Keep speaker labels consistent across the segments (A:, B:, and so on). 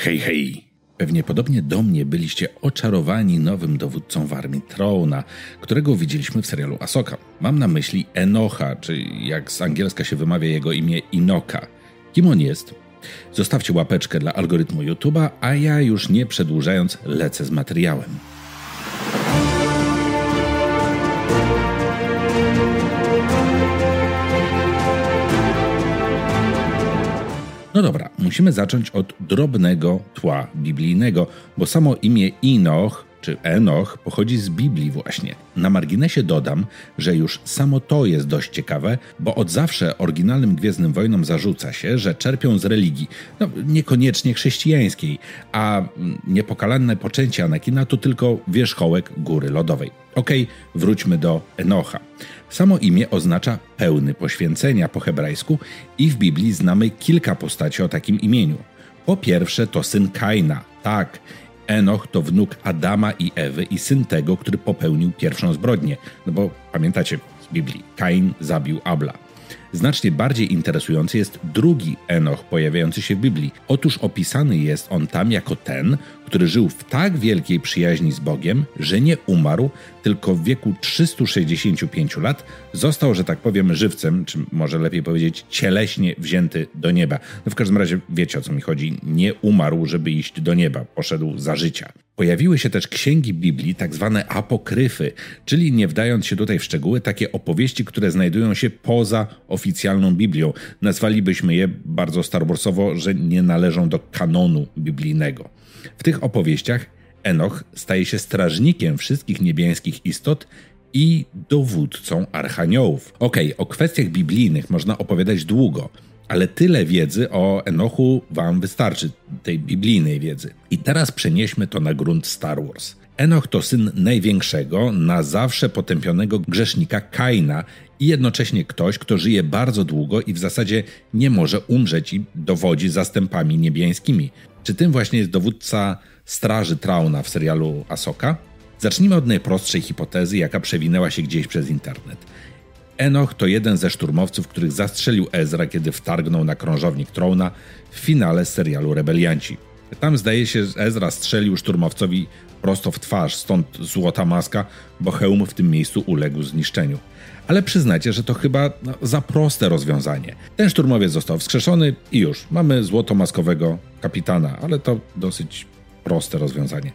A: Hej, hej! Pewnie podobnie do mnie byliście oczarowani nowym dowódcą w armii Trona, którego widzieliśmy w serialu Asoka. Mam na myśli Enocha, czy jak z angielska się wymawia jego imię Inoka. Kim on jest? Zostawcie łapeczkę dla algorytmu YouTube'a, a ja już nie przedłużając lecę z materiałem. No dobra, musimy zacząć od drobnego tła biblijnego, bo samo imię Inoch czy Enoch pochodzi z Biblii właśnie. Na marginesie dodam, że już samo to jest dość ciekawe, bo od zawsze oryginalnym Gwiezdnym Wojnom zarzuca się, że czerpią z religii, no niekoniecznie chrześcijańskiej, a niepokalane poczęcie Anakina to tylko wierzchołek góry lodowej. Okej, okay, wróćmy do Enocha. Samo imię oznacza pełny poświęcenia po hebrajsku i w Biblii znamy kilka postaci o takim imieniu. Po pierwsze to syn Kaina, tak, Enoch to wnuk Adama i Ewy i syn tego, który popełnił pierwszą zbrodnię. No bo pamiętacie z Biblii, Kain zabił Abla. Znacznie bardziej interesujący jest drugi Enoch pojawiający się w Biblii. Otóż opisany jest on tam jako ten, który żył w tak wielkiej przyjaźni z Bogiem, że nie umarł, tylko w wieku 365 lat został, że tak powiem, żywcem, czy może lepiej powiedzieć, cieleśnie wzięty do nieba. No w każdym razie wiecie o co mi chodzi. Nie umarł, żeby iść do nieba, poszedł za życia. Pojawiły się też księgi Biblii, tak zwane apokryfy, czyli nie wdając się tutaj w szczegóły, takie opowieści, które znajdują się poza oficjalną Biblią. Nazwalibyśmy je bardzo starborsowo, że nie należą do kanonu biblijnego. W tych opowieściach Enoch staje się strażnikiem wszystkich niebieskich istot i dowódcą archaniołów. Okej, okay, o kwestiach biblijnych można opowiadać długo, ale tyle wiedzy o Enochu wam wystarczy, tej biblijnej wiedzy. I teraz przenieśmy to na grunt Star Wars. Enoch to syn największego, na zawsze potępionego grzesznika Kaina i jednocześnie ktoś, kto żyje bardzo długo i w zasadzie nie może umrzeć i dowodzi zastępami niebiańskimi. Czy tym właśnie jest dowódca Straży Trauna w serialu Asoka? Zacznijmy od najprostszej hipotezy, jaka przewinęła się gdzieś przez internet. Enoch to jeden ze szturmowców, których zastrzelił Ezra, kiedy wtargnął na krążownik Trona w finale serialu Rebelianci. Tam zdaje się, że Ezra strzelił szturmowcowi prosto w twarz, stąd złota maska, bo hełm w tym miejscu uległ zniszczeniu. Ale przyznacie, że to chyba no, za proste rozwiązanie. Ten szturmowiec został wskrzeszony i już, mamy złotomaskowego kapitana, ale to dosyć proste rozwiązanie.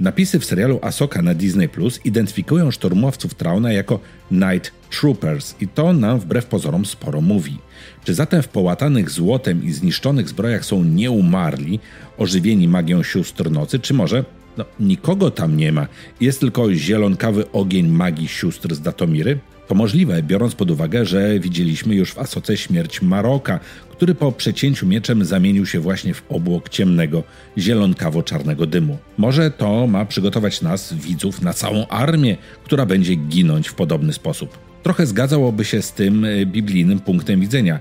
A: Napisy w serialu Asoka na Disney Plus identyfikują szturmowców Trauna jako Night Troopers i to nam wbrew pozorom sporo mówi. Czy zatem w połatanych złotem i zniszczonych zbrojach są nieumarli, ożywieni magią sióstr nocy, czy może no, nikogo tam nie ma, jest tylko zielonkawy ogień magii sióstr z Datomiry? To możliwe, biorąc pod uwagę, że widzieliśmy już w Asoce śmierć Maroka, który po przecięciu mieczem zamienił się właśnie w obłok ciemnego, zielonkawo-czarnego dymu. Może to ma przygotować nas, widzów, na całą armię, która będzie ginąć w podobny sposób. Trochę zgadzałoby się z tym e, biblijnym punktem widzenia.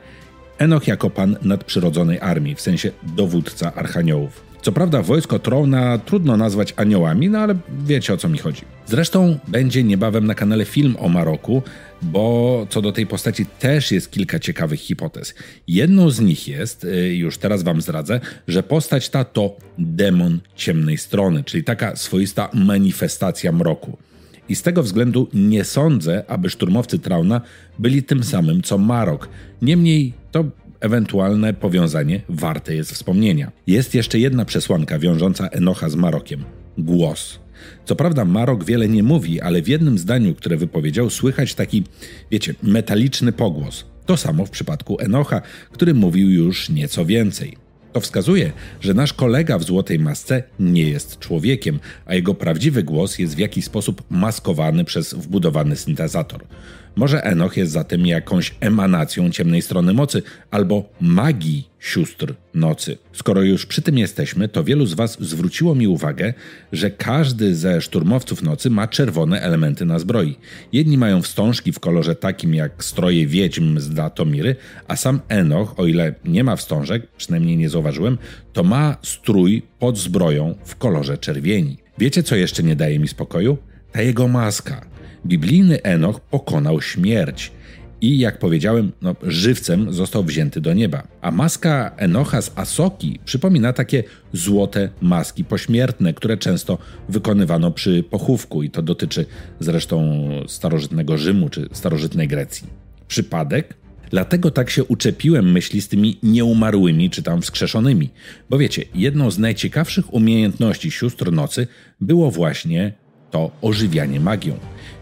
A: Enoch jako pan nadprzyrodzonej armii, w sensie dowódca archaniołów. Co prawda wojsko Trona trudno nazwać aniołami, no ale wiecie o co mi chodzi. Zresztą będzie niebawem na kanale film o Maroku, bo co do tej postaci też jest kilka ciekawych hipotez. Jedną z nich jest, y, już teraz wam zdradzę, że postać ta to demon ciemnej strony, czyli taka swoista manifestacja mroku. I z tego względu nie sądzę, aby szturmowcy Trauna byli tym samym co Marok. Niemniej to ewentualne powiązanie warte jest wspomnienia. Jest jeszcze jedna przesłanka wiążąca Enocha z Marokiem głos. Co prawda, Marok wiele nie mówi, ale w jednym zdaniu, które wypowiedział, słychać taki, wiecie, metaliczny pogłos. To samo w przypadku Enocha, który mówił już nieco więcej. To wskazuje, że nasz kolega w złotej masce nie jest człowiekiem, a jego prawdziwy głos jest w jakiś sposób maskowany przez wbudowany syntezator. Może Enoch jest zatem jakąś emanacją ciemnej strony mocy albo magii sióstr nocy. Skoro już przy tym jesteśmy, to wielu z Was zwróciło mi uwagę, że każdy ze szturmowców nocy ma czerwone elementy na zbroi. Jedni mają wstążki w kolorze takim jak stroje wiedźm z Datomiry, a sam Enoch, o ile nie ma wstążek, przynajmniej nie zauważyłem, to ma strój pod zbroją w kolorze czerwieni. Wiecie, co jeszcze nie daje mi spokoju? Ta jego maska. Biblijny Enoch pokonał śmierć i jak powiedziałem, no, żywcem został wzięty do nieba. A maska Enocha z Asoki przypomina takie złote maski pośmiertne, które często wykonywano przy pochówku i to dotyczy zresztą starożytnego Rzymu czy starożytnej Grecji. Przypadek? Dlatego tak się uczepiłem myśli z tymi nieumarłymi czy tam wskrzeszonymi. Bo wiecie, jedną z najciekawszych umiejętności sióstr nocy było właśnie to ożywianie magią.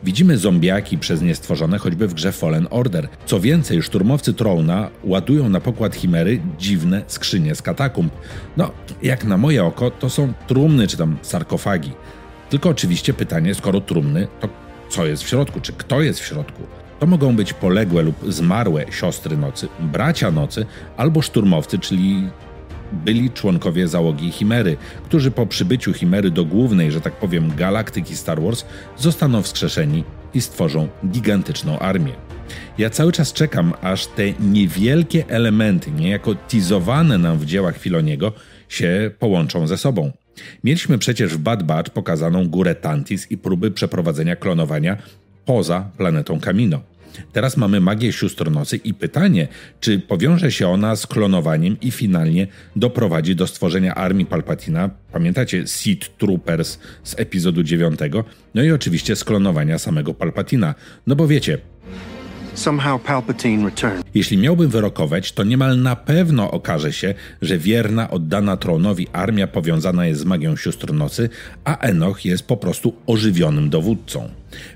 A: Widzimy zombiaki przez nie stworzone choćby w grze Fallen Order. Co więcej, szturmowcy Trona ładują na pokład Chimery dziwne skrzynie z katakumb. No, jak na moje oko, to są trumny czy tam sarkofagi. Tylko oczywiście pytanie, skoro trumny, to co jest w środku, czy kto jest w środku? To mogą być poległe lub zmarłe siostry nocy, bracia nocy albo szturmowcy, czyli byli członkowie załogi Chimery, którzy po przybyciu Chimery do głównej, że tak powiem, galaktyki Star Wars zostaną wskrzeszeni i stworzą gigantyczną armię. Ja cały czas czekam, aż te niewielkie elementy, niejako teasowane nam w dziełach Filoniego, się połączą ze sobą. Mieliśmy przecież w Bad Batch pokazaną górę Tantis i próby przeprowadzenia klonowania poza planetą Kamino. Teraz mamy magię sióstr nocy i pytanie, czy powiąże się ona z klonowaniem i finalnie doprowadzi do stworzenia armii Palpatina, pamiętacie Seed Troopers z epizodu 9, no i oczywiście sklonowania samego Palpatina. No bo wiecie. Jeśli miałbym wyrokować, to niemal na pewno okaże się, że wierna, oddana tronowi armia powiązana jest z magią sióstr nocy, a Enoch jest po prostu ożywionym dowódcą.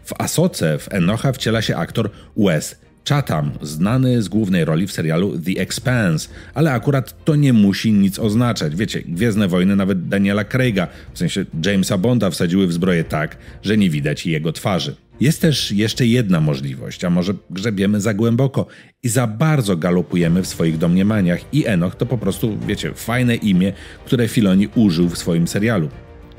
A: W Asoce w Enocha wciela się aktor Wes Chatham, znany z głównej roli w serialu The Expanse, ale akurat to nie musi nic oznaczać. Wiecie, Gwiezdne Wojny nawet Daniela Craiga, w sensie Jamesa Bonda, wsadziły w zbroję tak, że nie widać jego twarzy. Jest też jeszcze jedna możliwość, a może grzebiemy za głęboko i za bardzo galopujemy w swoich domniemaniach i Enoch to po prostu, wiecie, fajne imię, które Filoni użył w swoim serialu.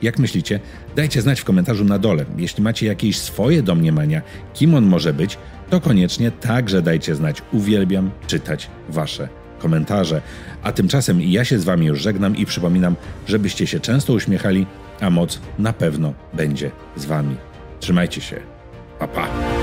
A: Jak myślicie? Dajcie znać w komentarzu na dole. Jeśli macie jakieś swoje domniemania, kim on może być, to koniecznie także dajcie znać. Uwielbiam czytać Wasze komentarze. A tymczasem ja się z Wami już żegnam i przypominam, żebyście się często uśmiechali, a moc na pewno będzie z Wami. Trzymajcie się. Papá.